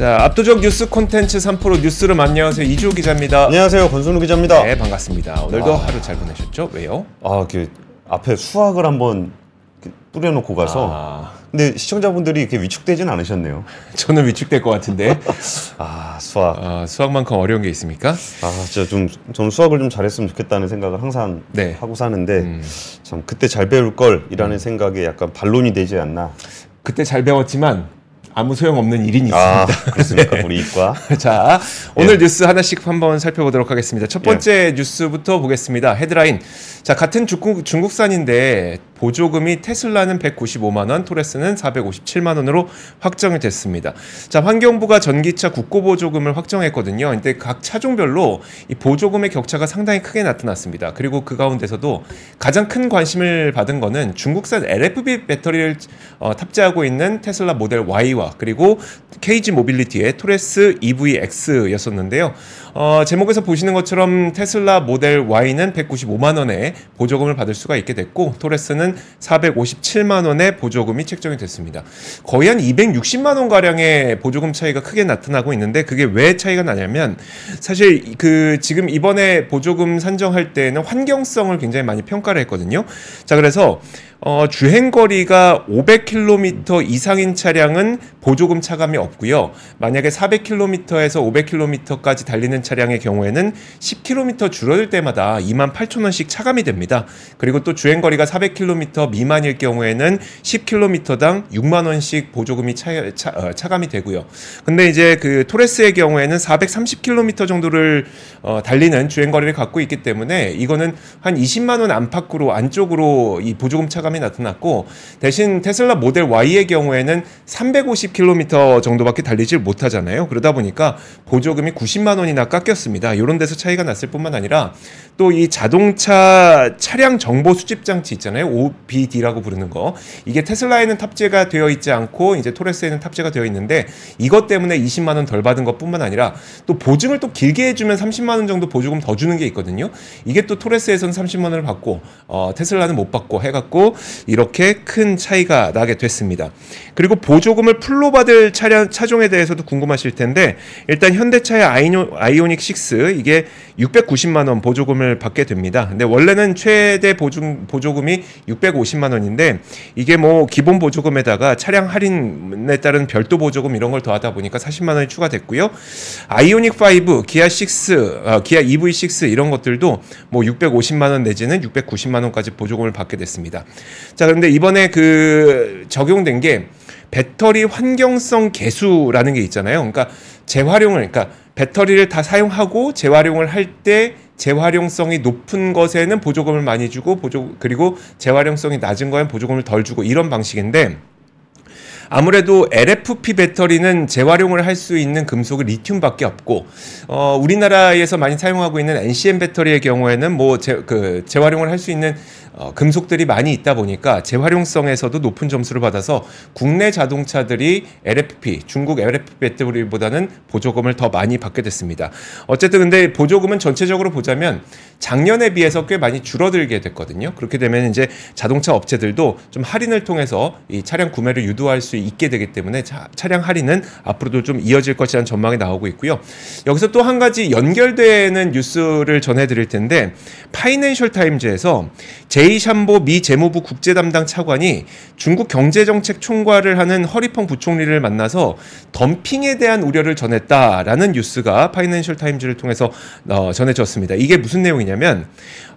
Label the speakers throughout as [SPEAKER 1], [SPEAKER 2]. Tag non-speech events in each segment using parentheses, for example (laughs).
[SPEAKER 1] 자, 압도적 뉴스 콘텐츠 3프로 뉴스룸 안녕하세요. 이주 기자입니다.
[SPEAKER 2] 안녕하세요. 권순우 기자입니다.
[SPEAKER 1] 네, 반갑습니다. 오늘도
[SPEAKER 2] 와.
[SPEAKER 1] 하루 잘 보내셨죠? 왜요?
[SPEAKER 2] 아, 그 앞에 수학을 한번 이렇게 뿌려놓고 가서
[SPEAKER 1] 아,
[SPEAKER 2] 근데 시청자분들이 이렇게 위축되진 않으셨네요. (laughs)
[SPEAKER 1] 저는 위축될 것 같은데.
[SPEAKER 2] 아, 수학.
[SPEAKER 1] 아, 수학만큼 어려운 게 있습니까?
[SPEAKER 2] 아, 진짜 좀 저는 수학을 좀 잘했으면 좋겠다는 생각을 항상
[SPEAKER 1] 네.
[SPEAKER 2] 하고 사는데
[SPEAKER 1] 음.
[SPEAKER 2] 참 그때 잘 배울 걸이라는 생각에 약간 반론이 되지 않나.
[SPEAKER 1] 그때 잘 배웠지만 아무 소용없는 일이
[SPEAKER 2] 아,
[SPEAKER 1] 있습니다.
[SPEAKER 2] 그렇습니까? (laughs) 우리 이과.
[SPEAKER 1] 자, 오늘 뉴스 하나씩 한번 살펴보도록 하겠습니다. 첫 번째 뉴스부터 보겠습니다. 헤드라인. 자, 같은 중국, 중국산인데 보조금이 테슬라는 195만 원, 토레스는 457만 원으로 확정이 됐습니다. 자, 환경부가 전기차 국고 보조금을 확정했거든요. 근데 각 차종별로 이 보조금의 격차가 상당히 크게 나타났습니다. 그리고 그 가운데서도 가장 큰 관심을 받은 거는 중국산 LFP 배터리를 어, 탑재하고 있는 테슬라 모델 Y와 그리고 KG 모빌리티의 토레스 EVX였었는데요. 어, 제목에서 보시는 것처럼 테슬라 모델 Y는 195만 원의 보조금을 받을 수가 있게 됐고 토레스는 457만 원의 보조금이 책정이 됐습니다. 거의 한 260만 원 가량의 보조금 차이가 크게 나타나고 있는데 그게 왜 차이가 나냐면 사실 그 지금 이번에 보조금 산정할 때는 환경성을 굉장히 많이 평가를 했거든요. 자 그래서 어, 주행 거리가 500km 이상인 차량은 보조금 차감이 없고요. 만약에 400km에서 500km까지 달리는 차량의 경우에는 10km 줄어들 때마다 2만 8천 원씩 차감이 됩니다. 그리고 또 주행 거리가 400km 미만일 경우에는 10km당 6만 원씩 보조금이 차, 차, 어, 차감이 되고요. 근데 이제 그 토레스의 경우에는 430km 정도를 어, 달리는 주행 거리를 갖고 있기 때문에 이거는 한 20만 원 안팎으로 안쪽으로 이 보조금 차감 이 나타났고 대신 테슬라 모델 Y의 경우에는 350km 정도밖에 달리질 못하잖아요. 그러다 보니까 보조금이 90만 원이나 깎였습니다. 이런 데서 차이가 났을 뿐만 아니라 또 이 자동차 차량 정보 수집 장치 있잖아요. OBD라고 부르는 거. 이게 테슬라에는 탑재가 되어 있지 않고 이제 토레스에는 탑재가 되어 있는데 이것 때문에 20만 원 덜 받은 것뿐만 아니라 또 보증을 또 길게 해주면 30만 원 정도 보조금 더 주는 게 있거든요. 이게 또 토레스에서는 30만 원을 받고 어, 테슬라는 못 받고 해갖고 이렇게 큰 차이가 나게 됐습니다. 그리고 보조금을 full로 받을 차량 차종에 대해서도 궁금하실 텐데 일단 현대차의 아이오, 아이오닉 6 이게 690만 원 보조금을 받게 됩니다. 근데 원래는 최대 보증 보조금이 650만 원인데 이게 뭐 기본 보조금에다가 차량 할인에 따른 별도 보조금 이런 걸 더하다 보니까 40만 원이 추가됐고요. 아이오닉 5, 기아 6, 어, 기아 EV6 이런 것들도 뭐 650만 원 내지는 690만 원까지 보조금을 받게 됐습니다. 자, 그런데 이번에 그 적용된 게 배터리 환경성 개수라는 게 있잖아요. 그러니까 재활용을 그러니까 배터리를 다 사용하고 재활용을 할 때 재활용성이 높은 것에는 보조금을 많이 주고 보조 그리고 재활용성이 낮은 거에는 보조금을 덜 주고 이런 방식인데 아무래도 LFP 배터리는 재활용을 할 수 있는 금속은 리튬밖에 없고 어, 우리나라에서 많이 사용하고 있는 NCM 배터리의 경우에는 뭐 재, 그 재활용을 할 수 있는 어, 금속들이 많이 있다 보니까 재활용성에서도 높은 점수를 받아서 국내 자동차들이 LFP 중국 LFP 배터리보다는 보조금을 더 많이 받게 됐습니다. 어쨌든 근데 보조금은 전체적으로 보자면 작년에 비해서 꽤 많이 줄어들게 됐거든요. 그렇게 되면 이제 자동차 업체들도 좀 할인을 통해서 이 차량 구매를 유도할 수 있게 되기 때문에 차, 차량 할인은 앞으로도 좀 이어질 것이라는 전망이 나오고 있고요. 여기서 또 한 가지 연결되는 뉴스를 전해드릴 텐데 파이낸셜 타임즈에서 제이 샴보 미 재무부 국제 담당 차관이 중국 경제정책 총괄을 하는 허리펑 부총리를 만나서 덤핑에 대한 우려를 전했다라는 뉴스가 파이낸셜 타임즈를 통해서 어, 전해졌습니다. 이게 무슨 내용이냐 면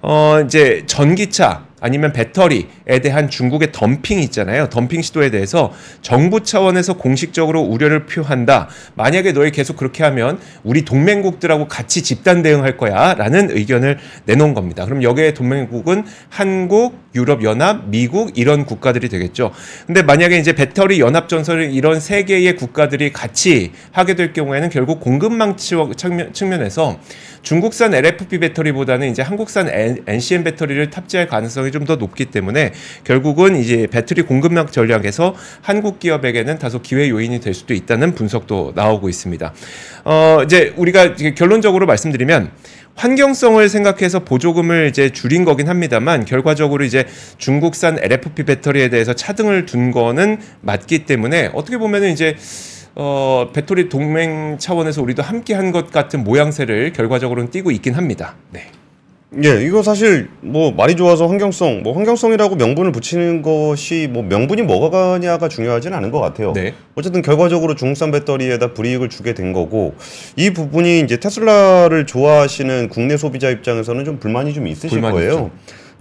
[SPEAKER 1] 어, 이제 전기차 아니면 배터리에 대한 중국의 덤핑 있잖아요. 덤핑 시도에 대해서 정부 차원에서 공식적으로 우려를 표한다. 만약에 너희 계속 그렇게 하면 우리 동맹국들하고 같이 집단 대응할 거야. 라는 의견을 내놓은 겁니다. 그럼 여기에 동맹국은 한국, 유럽연합, 미국 이런 국가들이 되겠죠. 근데 만약에 이제 배터리 연합전선을 이런 세 개의 국가들이 같이 하게 될 경우에는 결국 공급망 측면에서 중국산 LFP 배터리보다는 이제 한국산 NCM 배터리를 탑재할 가능성이 좀 더 높기 때문에 결국은 이제 배터리 공급망 전략에서 한국 기업에게는 다소 기회 요인이 될 수도 있다는 분석도 나오고 있습니다. 어, 이제 우리가 결론적으로 말씀드리면 환경성을 생각해서 보조금을 이제 줄인 거긴 합니다만 결과적으로 이제 중국산 LFP 배터리에 대해서 차등을 둔 거는 맞기 때문에 어떻게 보면은 이제 어, 배터리 동맹 차원에서 우리도 함께 한 것 같은 모양새를 결과적으로는 띠고 있긴 합니다. 네.
[SPEAKER 2] 예, 이거 사실 뭐 말이 좋아서 환경성, 뭐 환경성이라고 명분을 붙이는 것이 뭐 명분이 뭐가냐가 중요하진 않은 것 같아요.
[SPEAKER 1] 네.
[SPEAKER 2] 어쨌든 결과적으로 중국산 배터리에다 불이익을 주게 된 거고 이 부분이 이제 테슬라를 좋아하시는 국내 소비자 입장에서는 좀 불만이 좀 있으실
[SPEAKER 1] 불만이
[SPEAKER 2] 거예요.
[SPEAKER 1] 있죠.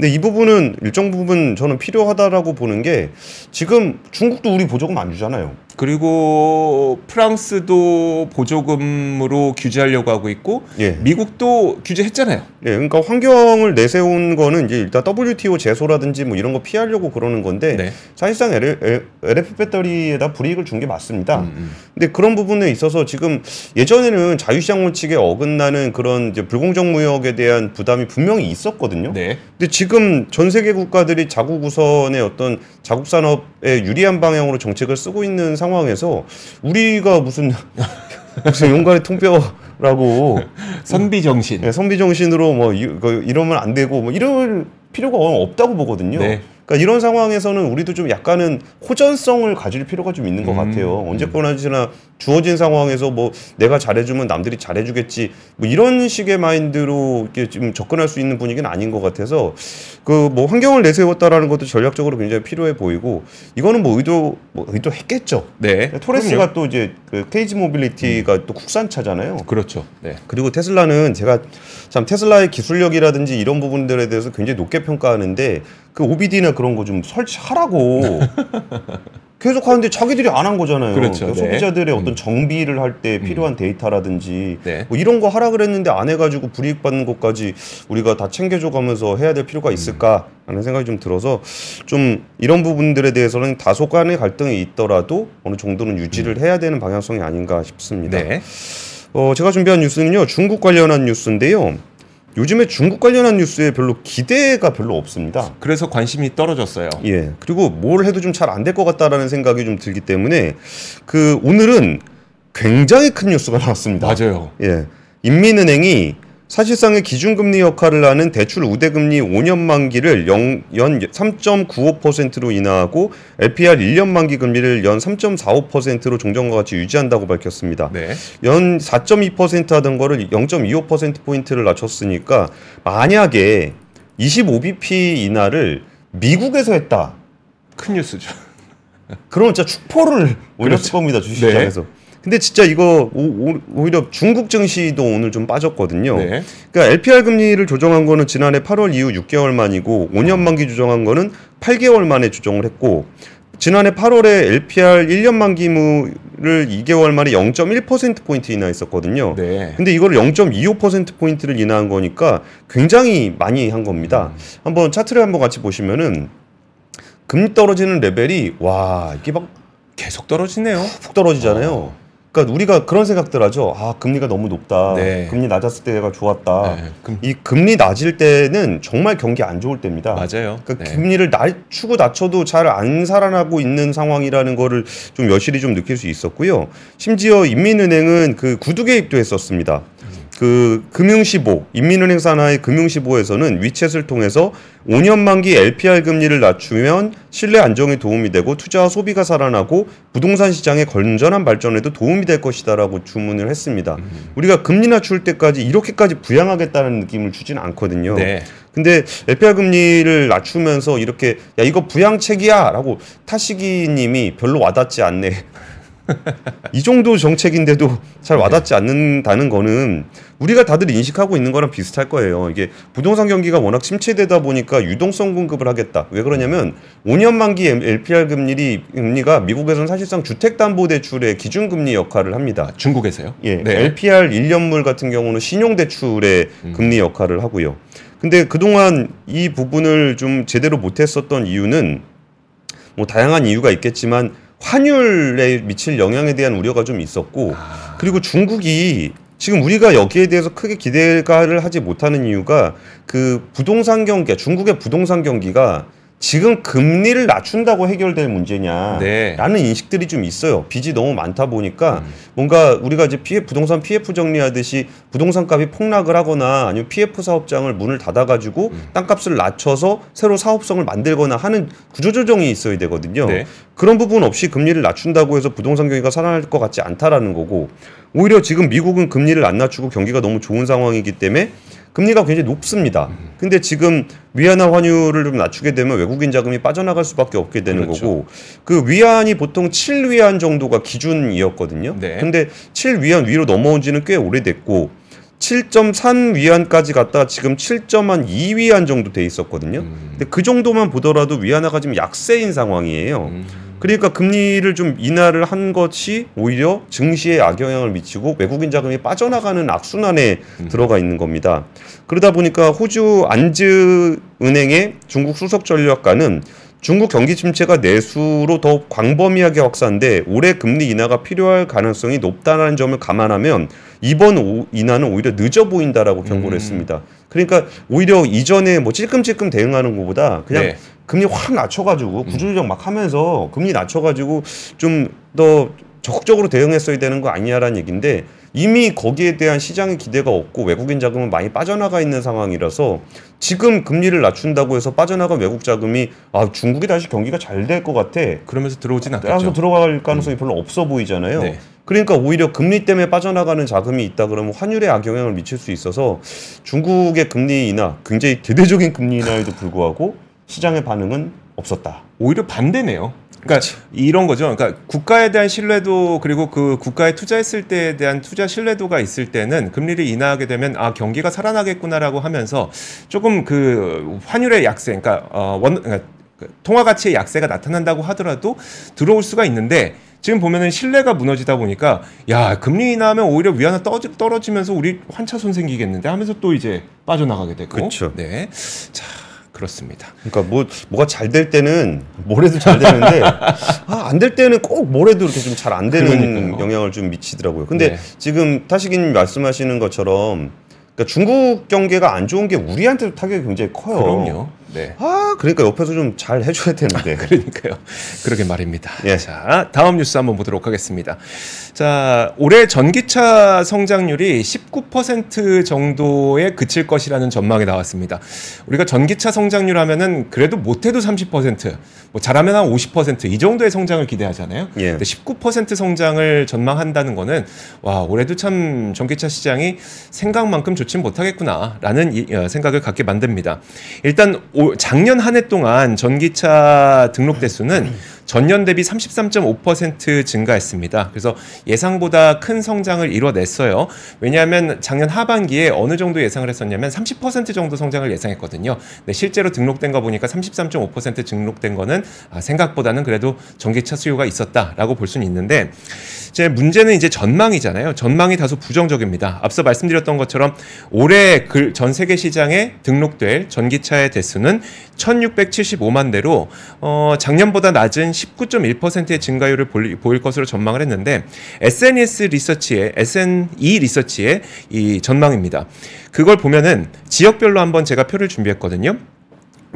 [SPEAKER 2] 근데 이 부분은 일정 부분 저는 필요하다라고 보는 게 지금 중국도 우리 보조금 안 주잖아요.
[SPEAKER 1] 그리고 프랑스도 보조금으로 규제하려고 하고 있고
[SPEAKER 2] 예.
[SPEAKER 1] 미국도 규제했잖아요.
[SPEAKER 2] 예, 그러니까 환경을 내세운 거는 이제 일단 WTO 제소라든지 뭐 이런 거 피하려고 그러는 건데
[SPEAKER 1] 네.
[SPEAKER 2] 사실상 LF, 배터리에다 불이익을 준 게 맞습니다.
[SPEAKER 1] 음,
[SPEAKER 2] 근데 그런 부분에 있어서 지금 예전에는 자유시장 원칙에 어긋나는 그런 이제 불공정 무역에 대한 부담이 분명히 있었거든요.
[SPEAKER 1] 네.
[SPEAKER 2] 근데 지금 전 세계 국가들이 자국 우선의 어떤 자국 산업에 유리한 방향으로 정책을 쓰고 있는 상황에서 우리가 무슨 (laughs) 무슨 용가의 통뼈라고 (laughs)
[SPEAKER 1] 선비 정신.
[SPEAKER 2] 예, 선비 정신으로 뭐 이, 그 이러면 안 되고 뭐 이럴 필요가 없다고 보거든요.
[SPEAKER 1] 네.
[SPEAKER 2] 그러니까 이런 상황에서는 우리도 좀 약간은 호전성을 가질 필요가 좀 있는 것
[SPEAKER 1] 음,
[SPEAKER 2] 같아요. 언제거나지나 주어진 상황에서 뭐 내가 잘해주면 남들이 잘해주겠지 뭐 이런 식의 마인드로 이렇게 좀 접근할 수 있는 분위기는 아닌 것 같아서 그 뭐 환경을 내세웠다라는 것도 전략적으로 굉장히 필요해 보이고 이거는 뭐 의도 뭐 의도했겠죠.
[SPEAKER 1] 네.
[SPEAKER 2] 토레스가
[SPEAKER 1] 그럼요.
[SPEAKER 2] 또 이제 그 케이지 모빌리티가 또 국산차잖아요.
[SPEAKER 1] 그렇죠. 네.
[SPEAKER 2] 그리고 테슬라는 제가 참 테슬라의 기술력이라든지 이런 부분들에 대해서 굉장히 높게 평가하는데 그 OBD나 그런 거 좀 설치하라고 (laughs) 계속 하는데 자기들이 안 한 거잖아요.
[SPEAKER 1] 그렇죠.
[SPEAKER 2] 그러니까
[SPEAKER 1] 네.
[SPEAKER 2] 소비자들의 어떤 정비를 할 때 필요한 데이터라든지
[SPEAKER 1] 네.
[SPEAKER 2] 뭐 이런 거 하라 그랬는데 안 해가지고 불이익 받는 것까지 우리가 다 챙겨줘가면서 해야 될 필요가 있을까라는 생각이 좀 들어서 좀 이런 부분들에 대해서는 다소 간의 갈등이 있더라도 어느 정도는 유지를 해야 되는 방향성이 아닌가 싶습니다.
[SPEAKER 1] 네.
[SPEAKER 2] 어, 제가 준비한 뉴스는요 중국 관련한 뉴스인데요. 요즘에 중국 관련한 뉴스에 별로 기대가 별로 없습니다.
[SPEAKER 1] 그래서 관심이 떨어졌어요.
[SPEAKER 2] 예. 그리고 뭘 해도 좀 잘 안 될 것 같다라는 생각이 좀 들기 때문에 그 오늘은 굉장히 큰 뉴스가 나왔습니다.
[SPEAKER 1] 맞아요.
[SPEAKER 2] 예. 인민은행이 사실상의 기준금리 역할을 하는 대출 우대금리 5년 만기를 영, 연 3.95%로 인하하고 LPR 1년 만기 금리를 연 3.45%로 종전과 같이 유지한다고 밝혔습니다.
[SPEAKER 1] 네.
[SPEAKER 2] 연 4.2% 하던 거를 0.25%포인트를 낮췄으니까 만약에 25bp 인하를 미국에서 했다.
[SPEAKER 1] 큰 뉴스죠.
[SPEAKER 2] 그러면 진짜 축포를 올렸을. 겁니다 주식시장에서. 근데 진짜 이거 오, 오- 오히려 중국 증시도 오늘 좀 빠졌거든요.
[SPEAKER 1] 네.
[SPEAKER 2] 그러니까 LPR 금리를 조정한 거는 지난해 8월 이후 6개월 만이고 5년 만기 조정한 거는 8개월 만에 조정을 했고 지난해 8월에 LPR 1년 만기물을 2개월 만에 0.1% 포인트 인하했었거든요.
[SPEAKER 1] 네.
[SPEAKER 2] 근데 이걸 0.25% 포인트를 인하한 거니까 굉장히 많이 한 겁니다.
[SPEAKER 1] 음.
[SPEAKER 2] 한번 차트를 한번 같이 보시면은 금리 떨어지는 레벨이 와 이게 막
[SPEAKER 1] 계속 떨어지네요.
[SPEAKER 2] 푹 떨어지잖아요. 그러니까 우리가 그런 생각들 하죠. 아 금리가 너무 높다.
[SPEAKER 1] 네.
[SPEAKER 2] 금리 낮았을 때가 좋았다.
[SPEAKER 1] 네. 금,
[SPEAKER 2] 이 금리 낮을 때는 정말 경기 안 좋을 때입니다.
[SPEAKER 1] 맞아요.
[SPEAKER 2] 그러니까
[SPEAKER 1] 네.
[SPEAKER 2] 금리를 낮추고 낮춰도 잘 안 살아나고 있는 상황이라는 거를 좀 여실히 좀 느낄 수 있었고요. 심지어 인민은행은 그 구두 개입도 했었습니다. 그 금융시보, 인민은행 산하의 금융시보에서는 위챗을 통해서 5년 만기 LPR 금리를 낮추면 신뢰 안정에 도움이 되고 투자와 소비가 살아나고 부동산 시장의 건전한 발전에도 도움이 될 것이다라고 주문을 했습니다.
[SPEAKER 1] 음.
[SPEAKER 2] 우리가 금리 낮출 때까지 이렇게까지 부양하겠다는 느낌을 주지는 않거든요.
[SPEAKER 1] 네.
[SPEAKER 2] 근데 LPR 금리를 낮추면서 이렇게 야 이거 부양책이야라고 타시기님이 별로 와닿지 않네. 이 정도 정책인데도 잘 와닿지 않는다는 거는 우리가 다들 인식하고 있는 거랑 비슷할 거예요. 이게 부동산 경기가 워낙 침체되다 보니까 유동성 공급을 하겠다. 왜 그러냐면 5년 만기 LPR 금리 금리가 미국에서는 사실상 주택담보대출의 기준금리 역할을 합니다.
[SPEAKER 1] 중국에서요?
[SPEAKER 2] 예,
[SPEAKER 1] 네.
[SPEAKER 2] LPR 1년물 같은 경우는 신용대출의 금리 역할을 하고요. 근데 그동안 이 부분을 좀 제대로 못했었던 이유는 뭐 다양한 이유가 있겠지만 환율에 미칠 영향에 대한 우려가 좀 있었고
[SPEAKER 1] 아.
[SPEAKER 2] 그리고 중국이 지금 우리가 여기에 대해서 크게 기대를 하지 못하는 이유가 그 부동산 경기, 중국의 부동산 경기가 지금 금리를 낮춘다고 해결될 문제냐
[SPEAKER 1] 네.
[SPEAKER 2] 라는 인식들이 좀 있어요. 빚이 너무 많다 보니까 뭔가 우리가 이제 PF, 부동산 PF 정리하듯이 부동산 값이 폭락을 하거나 아니면 PF 사업장을 문을 닫아 가지고 땅값을 낮춰서 새로 사업성을 만들거나 하는 구조조정이 있어야 되거든요.
[SPEAKER 1] 네.
[SPEAKER 2] 그런 부분 없이 금리를 낮춘다고 해서 부동산 경기가 살아날 것 같지 않다라는 거고 오히려 지금 미국은 금리를 안 낮추고 경기가 너무 좋은 상황이기 때문에 금리가 굉장히 높습니다. 근데 지금 위안화 환율을 좀 낮추게 되면 외국인 자금이 빠져나갈 수밖에 없게 되는
[SPEAKER 1] 그렇죠.
[SPEAKER 2] 거고 그 위안이 보통 7위안 정도가 기준이었거든요.
[SPEAKER 1] 네.
[SPEAKER 2] 근데 7위안 위로 넘어온 지는 꽤 오래됐고 7.3 위안까지 갔다가 지금 7.2 위안 정도 돼 있었거든요.
[SPEAKER 1] 음.
[SPEAKER 2] 근데 그 정도만 보더라도 위안화가 지금 약세인 상황이에요.
[SPEAKER 1] 음.
[SPEAKER 2] 그러니까 금리를 좀 인하를 한 것이 오히려 증시에 악영향을 미치고 외국인 자금이 빠져나가는 악순환에 들어가 있는 겁니다. 그러다 보니까 호주 안즈 은행의 중국 수석 전략가는 중국 경기 침체가 내수로 더욱 광범위하게 확산돼 올해 금리 인하가 필요할 가능성이 높다는 점을 감안하면 이번 오- 인하는 오히려 늦어 보인다라고 경고를
[SPEAKER 1] 음.
[SPEAKER 2] 했습니다. 그러니까 오히려 이전에 뭐 찔끔찔끔 대응하는 것보다 그냥
[SPEAKER 1] 네.
[SPEAKER 2] 금리 확 낮춰가지고 구조조정 막 하면서 금리 낮춰가지고 좀 더 적극적으로 대응했어야 되는 거 아니냐라는 얘기인데 이미 거기에 대한 시장의 기대가 없고 외국인 자금은 많이 빠져나가 있는 상황이라서 지금 금리를 낮춘다고 해서 빠져나간 외국 자금이 아 중국이 다시 경기가 잘 될 것 같아
[SPEAKER 1] 그러면서 들어오진
[SPEAKER 2] 따라서
[SPEAKER 1] 않겠죠.
[SPEAKER 2] 들어갈 가능성이 별로 없어 보이잖아요.
[SPEAKER 1] 네.
[SPEAKER 2] 그러니까 오히려 금리 때문에 빠져나가는 자금이 있다 그러면 환율에 악영향을 미칠 수 있어서 중국의 금리 인하 굉장히 대대적인 금리 인하에도 불구하고 시장의 반응은 없었다.
[SPEAKER 1] 오히려 반대네요. 그러니까 이런 거죠. 그러니까 국가에 대한 신뢰도 그리고 그 국가에 투자했을 때에 대한 투자 신뢰도가 있을 때는 금리를 인하하게 되면 아 경기가 살아나겠구나라고 하면서 조금 그 환율의 약세, 그러니까 어원 그러니까 그 통화 가치의 약세가 나타난다고 하더라도 들어올 수가 있는데 지금 보면은 신뢰가 무너지다 보니까 야 금리 인하하면 오히려 위안화 떠, 떨어지면서 우리 환차 손 생기겠는데 하면서 또 이제 빠져나가게 되고
[SPEAKER 2] 그쵸.
[SPEAKER 1] 네, 자 그렇습니다.
[SPEAKER 2] 그러니까 뭐 뭐가 잘 될 때는 뭐래도 잘 되는데 (laughs) 아, 안 될 때는 꼭 뭐래도 이렇게 좀 잘 안 되는
[SPEAKER 1] 그러니까요.
[SPEAKER 2] 영향을 좀 미치더라고요. 근데
[SPEAKER 1] 네.
[SPEAKER 2] 지금 타시기님 말씀하시는 것처럼 그러니까 중국 경계가 안 좋은 게 우리한테도 타격이 굉장히 커요.
[SPEAKER 1] 그럼요. 네.
[SPEAKER 2] 아 그러니까 옆에서 좀 잘 해줘야 되는데.
[SPEAKER 1] 그러니까요. 그러게 말입니다.
[SPEAKER 2] 예.
[SPEAKER 1] 자, 다음 뉴스 한번 보도록 하겠습니다. 자, 올해 전기차 성장률이 19% 정도에 그칠 것이라는 전망이 나왔습니다. 우리가 전기차 성장률 하면은 그래도 못해도 30%, 뭐 잘하면 한 50%이 정도의 성장을 기대하잖아요.
[SPEAKER 2] 예.
[SPEAKER 1] 근데 19% 성장을 전망한다는 거는 와, 올해도 참 전기차 시장이 생각만큼 좋진 못하겠구나라는 이- 어, 생각을 갖게 만듭니다. 일단 올- 작년 한 해 동안 전기차 등록 대수는 전년 대비 33.5% 증가했습니다. 그래서 예상보다 큰 성장을 이뤄냈어요. 왜냐하면 작년 하반기에 어느 정도 예상을 했었냐면 30% 정도 성장을 예상했거든요. 근데 실제로 등록된 거 보니까 33.5% 등록된 거는 아, 생각보다는 그래도 전기차 수요가 있었다라고 볼 수는 있는데 제 문제는 이제 전망이잖아요. 전망이 다소 부정적입니다. 앞서 말씀드렸던 것처럼 올해 그 전 세계 시장에 등록될 전기차의 대수는 1,675만 대로 어, 작년보다 낮은 19.1%의 증가율을 볼- 보일 것으로 전망을 했는데 SNS 리서치의 SNE 리서치의 이 전망입니다. 그걸 보면은 지역별로 한번 제가 표를 준비했거든요.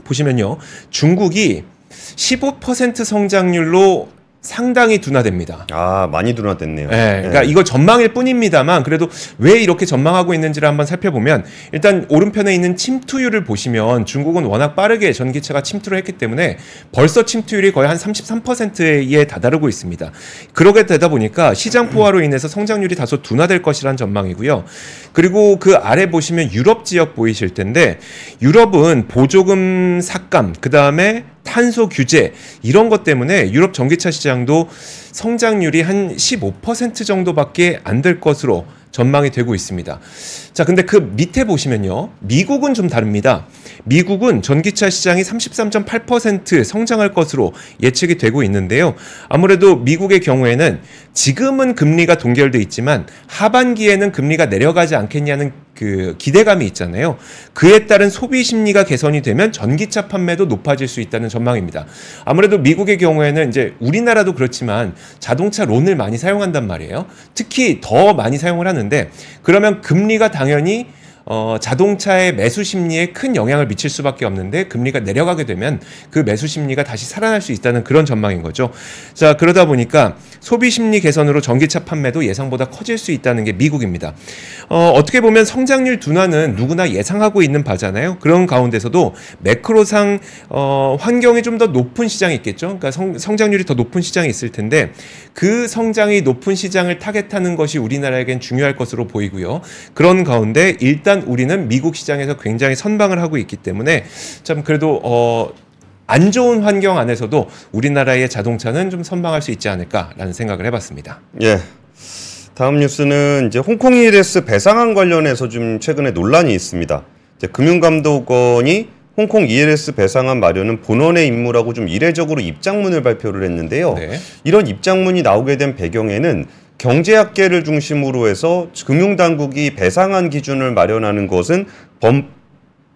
[SPEAKER 1] 보시면요. 중국이 15% 성장률로 상당히 둔화됩니다.
[SPEAKER 2] 아 많이 둔화됐네요.
[SPEAKER 1] 네, 그러니까 이거 전망일 뿐입니다만 그래도 왜 이렇게 전망하고 있는지를 한번 살펴보면 일단 오른편에 있는 침투율을 보시면 중국은 워낙 빠르게 전기차가 침투를 했기 때문에 벌써 침투율이 거의 한 33%에 다다르고 있습니다. 그러게 되다 보니까 시장 포화로 인해서 성장률이 다소 둔화될 것이란 전망이고요. 그리고 그 아래 보시면 유럽 지역 보이실 텐데 유럽은 보조금 삭감 그다음에 탄소 규제 이런 것 때문에 유럽 전기차 시장도 성장률이 한 15% 정도밖에 안 될 것으로 전망이 되고 있습니다. 자, 근데 그 밑에 보시면요. 미국은 좀 다릅니다. 미국은 전기차 시장이 33.8% 성장할 것으로 예측이 되고 있는데요. 아무래도 미국의 경우에는 지금은 금리가 동결돼 있지만 하반기에는 금리가 내려가지 않겠냐는 그 기대감이 있잖아요. 그에 따른 소비 심리가 개선이 되면 전기차 판매도 높아질 수 있다는 전망입니다. 아무래도 미국의 경우에는 이제 우리나라도 그렇지만 자동차 론을 많이 사용한단 말이에요. 특히 더 많이 사용을 하는데 그러면 금리가 당연히 어, 자동차의 매수 심리에 큰 영향을 미칠 수밖에 없는데 금리가 내려가게 되면 그 매수 심리가 다시 살아날 수 있다는 그런 전망인 거죠. 자, 그러다 보니까 소비 심리 개선으로 전기차 판매도 예상보다 커질 수 있다는 게 미국입니다. 어, 어떻게 보면 성장률 둔화는 누구나 예상하고 있는 바잖아요. 그런 가운데서도 매크로상 어, 환경이 좀 더 높은 시장이 있겠죠. 그러니까 성, 성장률이 더 높은 시장이 있을 텐데 그 성장이 높은 시장을 타겟하는 것이 우리나라에겐 중요할 것으로 보이고요. 그런 가운데 일단 우리는 미국 시장에서 굉장히 선방을 하고 있기 때문에 참 그래도 어, 안 좋은 환경 안에서도 우리나라의 자동차는 좀 선방할 수 있지 않을까라는 생각을 해봤습니다.
[SPEAKER 2] 예. 다음 뉴스는 이제 홍콩 ELS 배상안 관련해서 좀 최근에 논란이 있습니다. 금융감독원이 홍콩 ELS 배상안 마련은 본원의 임무라고 좀 이례적으로 입장문을 발표를 했는데요.
[SPEAKER 1] 네.
[SPEAKER 2] 이런 입장문이 나오게 된 배경에는 경제학계를 중심으로 해서 금융당국이 배상안 기준을 마련하는 것은 범,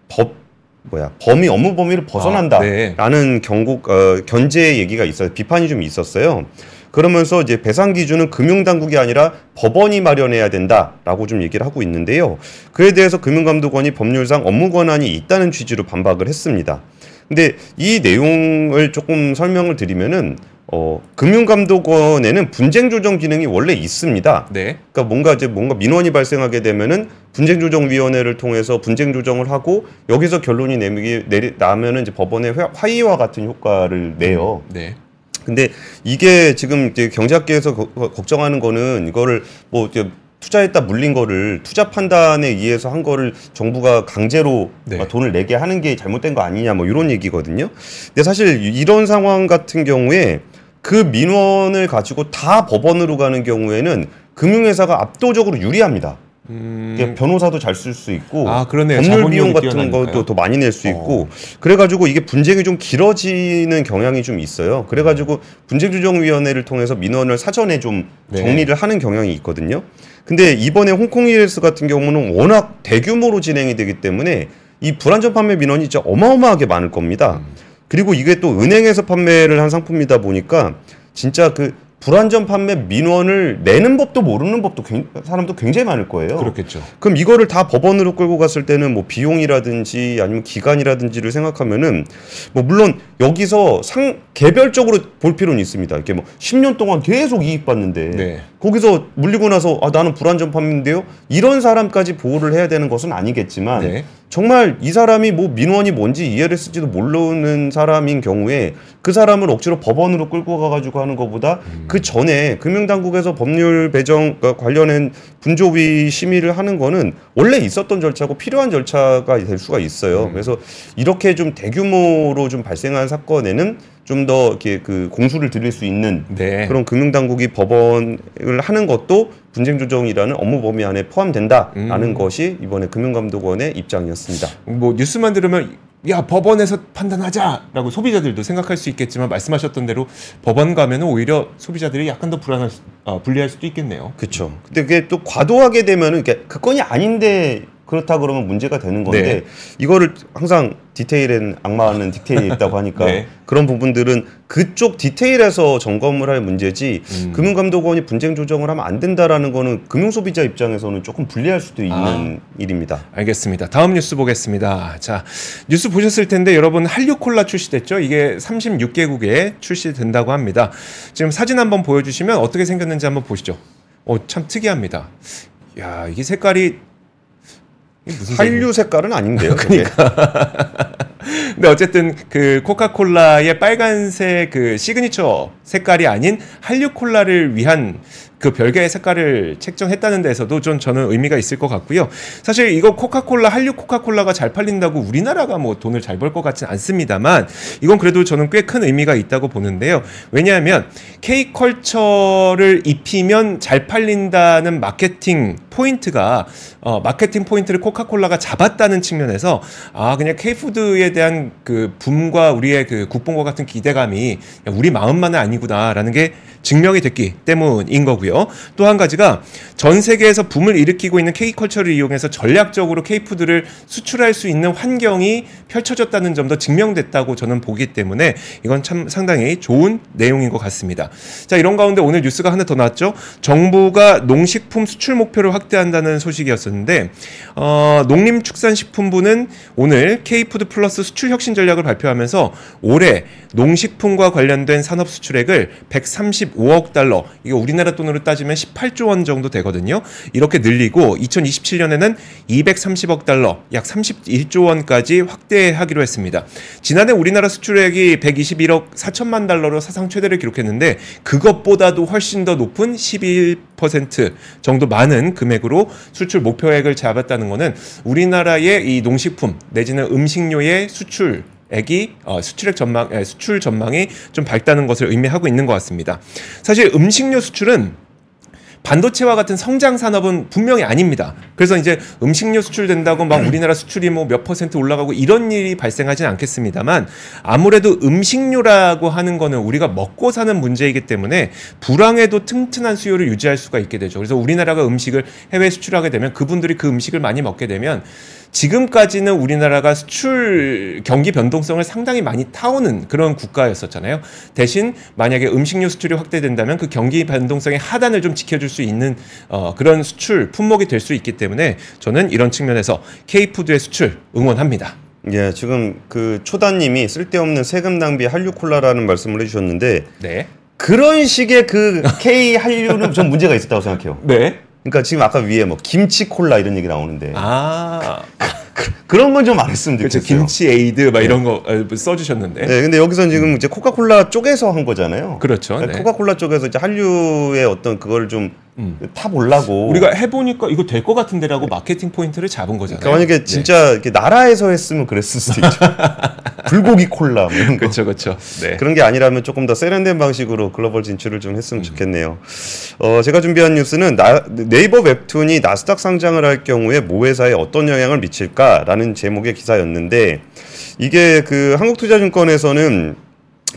[SPEAKER 2] 법, 뭐야, 범위, 업무 범위를 벗어난다라는
[SPEAKER 1] 아, 네.
[SPEAKER 2] 경고, 어, 견제 얘기가 있어요. 비판이 좀 있었어요. 그러면서 이제 배상 기준은 금융당국이 아니라 법원이 마련해야 된다라고 좀 얘기를 하고 있는데요. 그에 대해서 금융감독원이 법률상 업무 권한이 있다는 취지로 반박을 했습니다. 근데 이 내용을 조금 설명을 드리면은 어, 금융감독원에는 분쟁 조정 기능이 원래 있습니다.
[SPEAKER 1] 네.
[SPEAKER 2] 그러니까 뭔가 이제 뭔가 민원이 발생하게 되면은 분쟁조정위원회를 통해서 분쟁 조정을 하고 여기서 결론이 내리, 내리 나면은 이제 법원의 화- 화의와 같은 효과를 내요.
[SPEAKER 1] 네.
[SPEAKER 2] 근데 이게 지금 이제 경제학계에서 거- 거- 걱정하는 거는 이거를 뭐 이제 투자했다 물린 거를 투자 판단에 의해서 한 거를 정부가 강제로
[SPEAKER 1] 네.
[SPEAKER 2] 막 돈을 내게 하는 게 잘못된 거 아니냐 뭐 이런 얘기거든요. 근데 사실 이런 상황 같은 경우에 그 민원을 가지고 다 법원으로 가는 경우에는 금융회사가 압도적으로 유리합니다.
[SPEAKER 1] 음,
[SPEAKER 2] 변호사도 잘 쓸 수 있고
[SPEAKER 1] 아.
[SPEAKER 2] 법률 비용 같은
[SPEAKER 1] 뛰어나니까요.
[SPEAKER 2] 것도 더 많이 낼 수 있고
[SPEAKER 1] 어.
[SPEAKER 2] 그래가지고 이게 분쟁이 좀 길어지는 경향이 좀 있어요. 그래가지고 분쟁조정위원회를 통해서 민원을 사전에 좀
[SPEAKER 1] 네.
[SPEAKER 2] 정리를 하는 경향이 있거든요. 근데 이번에 홍콩 ELS 같은 경우는 워낙 대규모로 진행이 되기 때문에 이 불안전 판매 민원이 진짜 어마어마하게 많을 겁니다.
[SPEAKER 1] 음.
[SPEAKER 2] 그리고 이게 또 은행에서 판매를 한 상품이다 보니까 진짜 그 불안전 판매 민원을 내는 법도 모르는 법도 굉- 사람도 굉장히 많을 거예요.
[SPEAKER 1] 그렇겠죠.
[SPEAKER 2] 그럼 이거를 다 법원으로 끌고 갔을 때는 뭐 비용이라든지 아니면 기간이라든지를 생각하면은 뭐 물론 여기서 상 개별적으로 볼 필요는 있습니다. 이렇게 뭐 10년 동안 계속 이익 봤는데
[SPEAKER 1] 네.
[SPEAKER 2] 거기서 물리고 나서 아 나는 불안전 판매인데요. 이런 사람까지 보호를 해야 되는 것은 아니겠지만
[SPEAKER 1] 네.
[SPEAKER 2] 정말 이 사람이 뭐 민원이 뭔지 이해를 했을지도 모르는 사람인 경우에 그 사람을 억지로 법원으로 끌고 가가지고 하는 것보다 그 전에 금융당국에서 법률 배정 과 관련한 분조위 심의를 하는 거는 원래 있었던 절차고 필요한 절차가 될 수가 있어요. 그래서 이렇게 좀 대규모로 좀 발생한 사건에는 좀 더 이렇게 그 공수를 들일 수 있는
[SPEAKER 1] 네.
[SPEAKER 2] 그런 금융당국이 법원을 하는 것도 분쟁 조정이라는 업무 범위 안에 포함된다라는
[SPEAKER 1] 음.
[SPEAKER 2] 것이 이번에 금융감독원의 입장이었습니다.
[SPEAKER 1] 뭐 뉴스만 들으면 야 법원에서 판단하자라고 소비자들도 생각할 수 있겠지만 말씀하셨던 대로 법원 가면은 오히려 소비자들이 약간 더 불안할 수, 어, 불리할 수도 있겠네요.
[SPEAKER 2] 그렇죠. 근데 그게 또 과도하게 되면은 이게 그 건이 아닌데 그렇다 그러면 문제가 되는 건데
[SPEAKER 1] 네.
[SPEAKER 2] 이거를 항상 디테일엔 악마는 디테일이 있다고 하니까 (laughs)
[SPEAKER 1] 네.
[SPEAKER 2] 그런 부분들은 그쪽 디테일에서 점검을 할 문제지
[SPEAKER 1] 음.
[SPEAKER 2] 금융감독원이 분쟁 조정을 하면 안 된다라는 거는 금융소비자 입장에서는 조금 불리할 수도 있는
[SPEAKER 1] 아.
[SPEAKER 2] 일입니다.
[SPEAKER 1] 알겠습니다. 다음 뉴스 보겠습니다. 자, 뉴스 보셨을 텐데 여러분 한류 콜라 출시됐죠? 이게 36개국에 출시된다고 합니다. 지금 사진 한번 보여주시면 어떻게 생겼는지 한번 보시죠. 어, 참 특이합니다. 야, 이게 색깔이?
[SPEAKER 2] 한류 색깔은 아닌데요. (laughs) 그러니까
[SPEAKER 1] 근데 어쨌든 그 코카콜라의 빨간색 그 시그니처 색깔이 아닌 한류 콜라를 위한 그 별개의 색깔을 책정했다는 데서도 좀 저는 의미가 있을 것 같고요. 사실 이거 코카콜라 한류 코카콜라가 잘 팔린다고 우리나라가 뭐 돈을 잘 벌 것 같지는 않습니다만 이건 그래도 저는 꽤 큰 의미가 있다고 보는데요. 왜냐하면 K 컬처를 입히면 잘 팔린다는 마케팅 포인트가 어, 마케팅 포인트를 코카콜라가 잡았다는 측면에서 아 그냥 K food에 대한 그 붐과 우리의 그 국뽕과 같은 기대감이 우리 마음만은 아니구나라는 게 증명이 됐기 때문인 거고요. 또 한 가지가 전 세계에서 붐을 일으키고 있는 K컬처를 이용해서 전략적으로 K food를 수출할 수 있는 환경이 펼쳐졌다는 점도 증명됐다고 저는 보기 때문에 이건 참 상당히 좋은 내용인 것 같습니다. 자, 이런 가운데 오늘 뉴스가 하나 더 나왔죠. 정부가 농식품 수출 목표를 확대한다는 소식이었었는데 어, 농림축산식품부는 오늘 K food plus 수출 혁신 전략을 발표하면서 올해 농식품과 관련된 산업 수출액을 135억 달러, 이게 우리나라 돈으로 따지면 18조 원 정도 되거든요. 이렇게 늘리고 2027년에는 230억 달러, 약 31조 원까지 확대하기로 했습니다. 지난해 우리나라 수출액이 121억 4천만 달러로 사상 최대를 기록했는데 그것보다도 훨씬 더 높은 11% 정도 많은 금액으로 수출 목표액을 잡았다는 것은 우리나라의 이 농식품 내지는 음식료의 수출 액이 어, 수출액 전망, 에, 수출 전망이 좀 밝다는 것을 의미하고 있는 것 같습니다. 사실 음식료 수출은 반도체와 같은 성장 산업은 분명히 아닙니다. 그래서 이제 음식료 수출된다고 막 (clears throat) 우리나라 수출이 뭐 몇 퍼센트 올라가고 이런 일이 발생하진 않겠습니다만 아무래도 음식료라고 하는 거는 우리가 먹고 사는 문제이기 때문에 불황에도 튼튼한 수요를 유지할 수가 있게 되죠. 그래서 우리나라가 음식을 해외 수출하게 되면 그분들이 그 음식을 많이 먹게 되면 지금까지는 우리나라가 수출 경기 변동성을 상당히 많이 타오는 그런 국가였었잖아요. 대신 만약에 음식료 수출이 확대된다면 그 경기 변동성의 하단을 좀 지켜줄 수 있는 어, 그런 수출 품목이 될 수 있기 때문에 저는 이런 측면에서 K푸드의 수출 응원합니다.
[SPEAKER 2] 예, 지금 그 초단님이 쓸데없는 세금 낭비 한류 콜라라는 말씀을 해주셨는데
[SPEAKER 1] 네.
[SPEAKER 2] 그런 식의 그 K 한류는 좀 문제가 있었다고 생각해요.
[SPEAKER 1] 네.
[SPEAKER 2] 그러니까 지금 아까 위에 뭐 김치 콜라 이런 얘기 나오는데
[SPEAKER 1] 아,
[SPEAKER 2] 그런 건 좀 안 했으면
[SPEAKER 1] 그렇죠.
[SPEAKER 2] 좋겠어요.
[SPEAKER 1] 김치 에이드 막 이런 거 어, 써주셨는데.
[SPEAKER 2] 네, 근데 여기서 지금 이제 코카콜라 쪽에서 한 거잖아요.
[SPEAKER 1] 그렇죠. 네.
[SPEAKER 2] 코카콜라 쪽에서 이제 한류의 어떤 그걸 좀
[SPEAKER 1] 음.
[SPEAKER 2] 타보려고
[SPEAKER 1] 우리가 해보니까 이거 될 것 같은데라고 마케팅 포인트를 잡은 거잖아요.
[SPEAKER 2] 그러니까 만약에
[SPEAKER 1] 네.
[SPEAKER 2] 진짜 이렇게 나라에서 했으면 그랬을 수도 있죠. (laughs) 불고기 콜라 뭐 이런 거.
[SPEAKER 1] 그렇죠, 그렇죠. 네.
[SPEAKER 2] 그런 게 아니라면 조금 더 세련된 방식으로 글로벌 진출을 좀
[SPEAKER 1] 음.
[SPEAKER 2] 했으면 좋겠네요. 어, 제가 준비한 뉴스는 나, 네이버 웹툰이 나스닥 상장을 할 경우에 모 회사에 어떤 영향을 미칠까라는 제목의 기사였는데 이게 그 한국투자증권에서는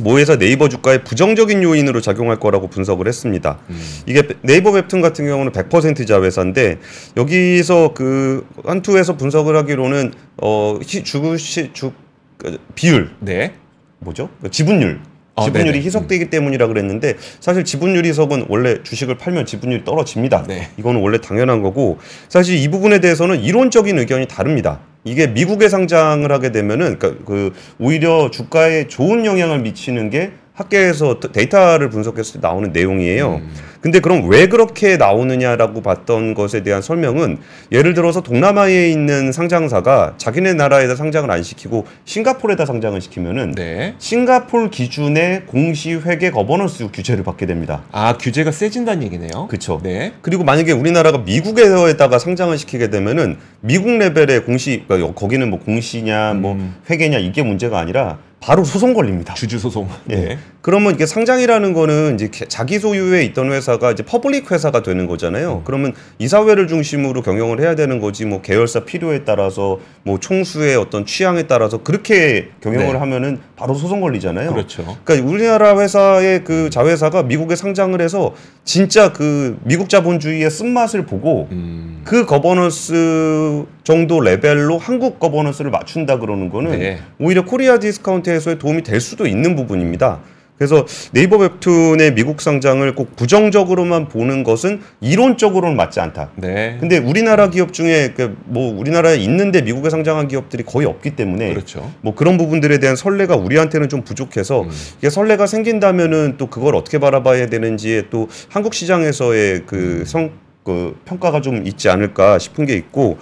[SPEAKER 2] 모 회사 네이버 주가에 부정적인 요인으로 작용할 거라고 분석을 했습니다. 이게 네이버 웹툰 같은 경우는 100%자 회사인데 여기서 그 한투에서 분석을 하기로는 어 시- 주시 주 그, 비율
[SPEAKER 1] 네.
[SPEAKER 2] 뭐죠? 그 지분율.
[SPEAKER 1] 아,
[SPEAKER 2] 지분율이
[SPEAKER 1] 네네.
[SPEAKER 2] 희석되기 때문이라 그랬는데 사실 지분율 희석은 원래 주식을 팔면 지분율이 떨어집니다.
[SPEAKER 1] 네.
[SPEAKER 2] 이거는 원래 당연한 거고 사실 이 부분에 대해서는 이론적인 의견이 다릅니다. 이게 미국에 상장을 하게 되면은 그러니까 그 오히려 주가에 좋은 영향을 미치는 게 학계에서 데이터를 분석했을 때 나오는 내용이에요.
[SPEAKER 1] 음.
[SPEAKER 2] 근데 그럼 왜 그렇게 나오느냐라고 봤던 것에 대한 설명은 예를 들어서 동남아에 있는 상장사가 자기네 나라에다 상장을 안 시키고 싱가포르에다 상장을 시키면은
[SPEAKER 1] 네.
[SPEAKER 2] 싱가폴 기준의 공시 회계 거버넌스 규제를 받게 됩니다.
[SPEAKER 1] 아 규제가 세진다는 얘기네요.
[SPEAKER 2] 그쵸.
[SPEAKER 1] 네.
[SPEAKER 2] 그리고 만약에 우리나라가 미국에다가 상장을 시키게 되면은 미국 레벨의 공시 그러니까 거기는 뭐 공시냐 뭐
[SPEAKER 1] 음.
[SPEAKER 2] 회계냐 이게 문제가 아니라 바로 소송 걸립니다.
[SPEAKER 1] 주주 소송.
[SPEAKER 2] 예.
[SPEAKER 1] 네.
[SPEAKER 2] 그러면 이게 상장이라는 거는 이제 개- 자기 소유에 있던 회사가 이제 public 회사가 되는 거잖아요. 그러면 이사회를 중심으로 경영을 해야 되는 거지 뭐 계열사 필요에 따라서 뭐 총수의 어떤 취향에 따라서 그렇게 경영을
[SPEAKER 1] 네.
[SPEAKER 2] 하면은 바로 소송 걸리잖아요.
[SPEAKER 1] 그렇죠.
[SPEAKER 2] 그러니까 우리나라 회사의 그 자회사가 미국에 상장을 해서 진짜 그 미국 자본주의의 쓴맛을 보고
[SPEAKER 1] 음.
[SPEAKER 2] 그 거버넌스 정도 레벨로 한국 거버넌스를 맞춘다 그러는 거는
[SPEAKER 1] 네.
[SPEAKER 2] 오히려 코리아 디스카운트 해소에 도움이 될 수도 있는 부분입니다. 그래서 네이버 웹툰의 미국 상장을 꼭 부정적으로만 보는 것은 이론적으로는 맞지 않다.
[SPEAKER 1] 네.
[SPEAKER 2] 근데 우리나라 기업 중에 그뭐 우리나라에 있는데 미국에 상장한 기업들이 거의 없기 때문에
[SPEAKER 1] 그렇죠.
[SPEAKER 2] 뭐 그런 부분들에 대한 선례가 우리한테는 좀 부족해서
[SPEAKER 1] 음.
[SPEAKER 2] 이게 선례가 생긴다면은 또 그걸 어떻게 바라봐야 되는지에 또 한국 시장에서의 그성그 평가가 좀 있지 않을까 싶은 게 있고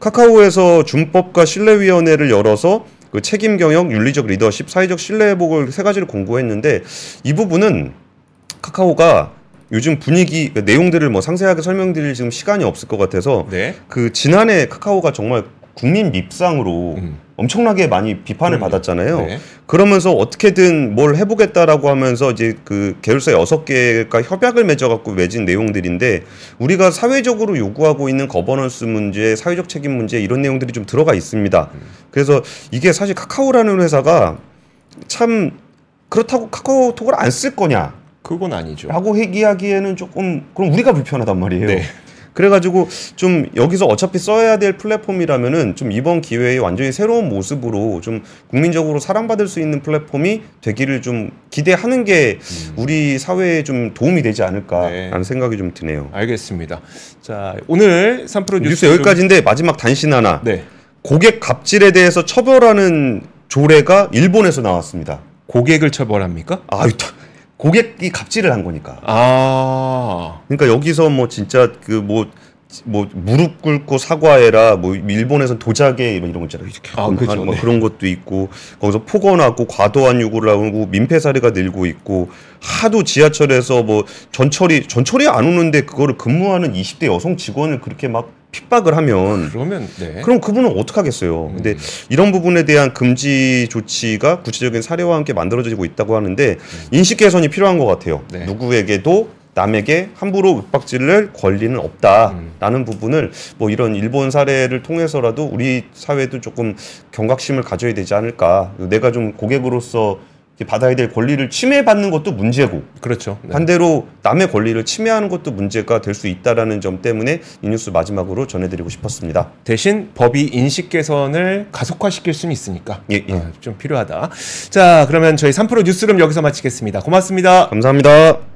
[SPEAKER 2] 카카오에서 준법과 신뢰위원회를 열어서 그 책임 경영, 윤리적 리더십, 사회적 신뢰 회복을 세 가지를 공고했는데 이 부분은 카카오가 요즘 분위기 그 내용들을 뭐 상세하게 설명드릴 지금 시간이 없을 것 같아서
[SPEAKER 1] 네.
[SPEAKER 2] 그 지난해 카카오가 정말 국민 밉상으로
[SPEAKER 1] 음.
[SPEAKER 2] 엄청나게 많이 비판을
[SPEAKER 1] 그럼요.
[SPEAKER 2] 받았잖아요.
[SPEAKER 1] 네.
[SPEAKER 2] 그러면서 어떻게든 뭘 해보겠다라고 하면서 이제 그 계열사 여섯 개가 협약을 맺어갖고 맺은 내용들인데 우리가 사회적으로 요구하고 있는 거버넌스 문제, 사회적 책임 문제 이런 내용들이 좀 들어가 있습니다. 그래서 이게 사실 카카오라는 회사가 참 그렇다고 카카오톡을 안 쓸 거냐라고
[SPEAKER 1] 그건 아니죠.
[SPEAKER 2] 얘기하기에는 조금 그럼 우리가 불편하단 말이에요.
[SPEAKER 1] 네.
[SPEAKER 2] 그래가지고 좀 여기서 어차피 써야 될 플랫폼이라면은 좀 이번 기회에 완전히 새로운 모습으로 좀 국민적으로 사랑받을 수 있는 플랫폼이 되기를 좀 기대하는 게 우리 사회에 좀 도움이 되지 않을까라는
[SPEAKER 1] 네.
[SPEAKER 2] 생각이 좀 드네요.
[SPEAKER 1] 알겠습니다. 자, 오늘 3프로
[SPEAKER 2] 뉴스
[SPEAKER 1] 뉴스
[SPEAKER 2] 여기까지인데 마지막 단신 하나.
[SPEAKER 1] 네.
[SPEAKER 2] 고객 갑질에 대해서 처벌하는 조례가 일본에서 나왔습니다.
[SPEAKER 1] 고객을 처벌합니까?
[SPEAKER 2] 아유, 다- 고객이 갑질을 한 거니까.
[SPEAKER 1] 아.
[SPEAKER 2] 그러니까 여기서 뭐 진짜 그뭐 뭐 무릎 꿇고 사과해라 뭐 일본에선 도자기 이런 이런 거 있잖아요 이렇게
[SPEAKER 1] 아, 그죠.
[SPEAKER 2] 뭐
[SPEAKER 1] 네.
[SPEAKER 2] 그런 것도 있고 거기서 폭언하고 과도한 요구를 하고 민폐 사례가 늘고 있고 하도 지하철에서 뭐 전철이 전철이 안 오는데 그거를 근무하는 20대 여성 직원을 그렇게 막 핍박을 하면
[SPEAKER 1] 그러면 네.
[SPEAKER 2] 그럼 그분은 어떻게 하겠어요. 근데
[SPEAKER 1] 음.
[SPEAKER 2] 이런 부분에 대한 금지 조치가 구체적인 사례와 함께 만들어지고 있다고 하는데 인식 개선이 필요한 것 같아요.
[SPEAKER 1] 네.
[SPEAKER 2] 누구에게도 남에게 함부로 윽박질을 권리는 없다라는 부분을 뭐 이런 일본 사례를 통해서라도 우리 사회도 조금 경각심을 가져야 되지 않을까. 내가 좀 고객으로서 받아야 될 권리를 침해받는 것도 문제고
[SPEAKER 1] 그렇죠. 네.
[SPEAKER 2] 반대로 남의 권리를 침해하는 것도 문제가 될 수 있다라는 점 때문에 이 뉴스 마지막으로 전해드리고 싶었습니다.
[SPEAKER 1] 대신 법이 인식 개선을 가속화시킬 수는 있으니까
[SPEAKER 2] 예, 예.
[SPEAKER 1] 아, 좀 필요하다. 자, 그러면 저희 3프로 뉴스룸 여기서 마치겠습니다. 고맙습니다.
[SPEAKER 2] 감사합니다.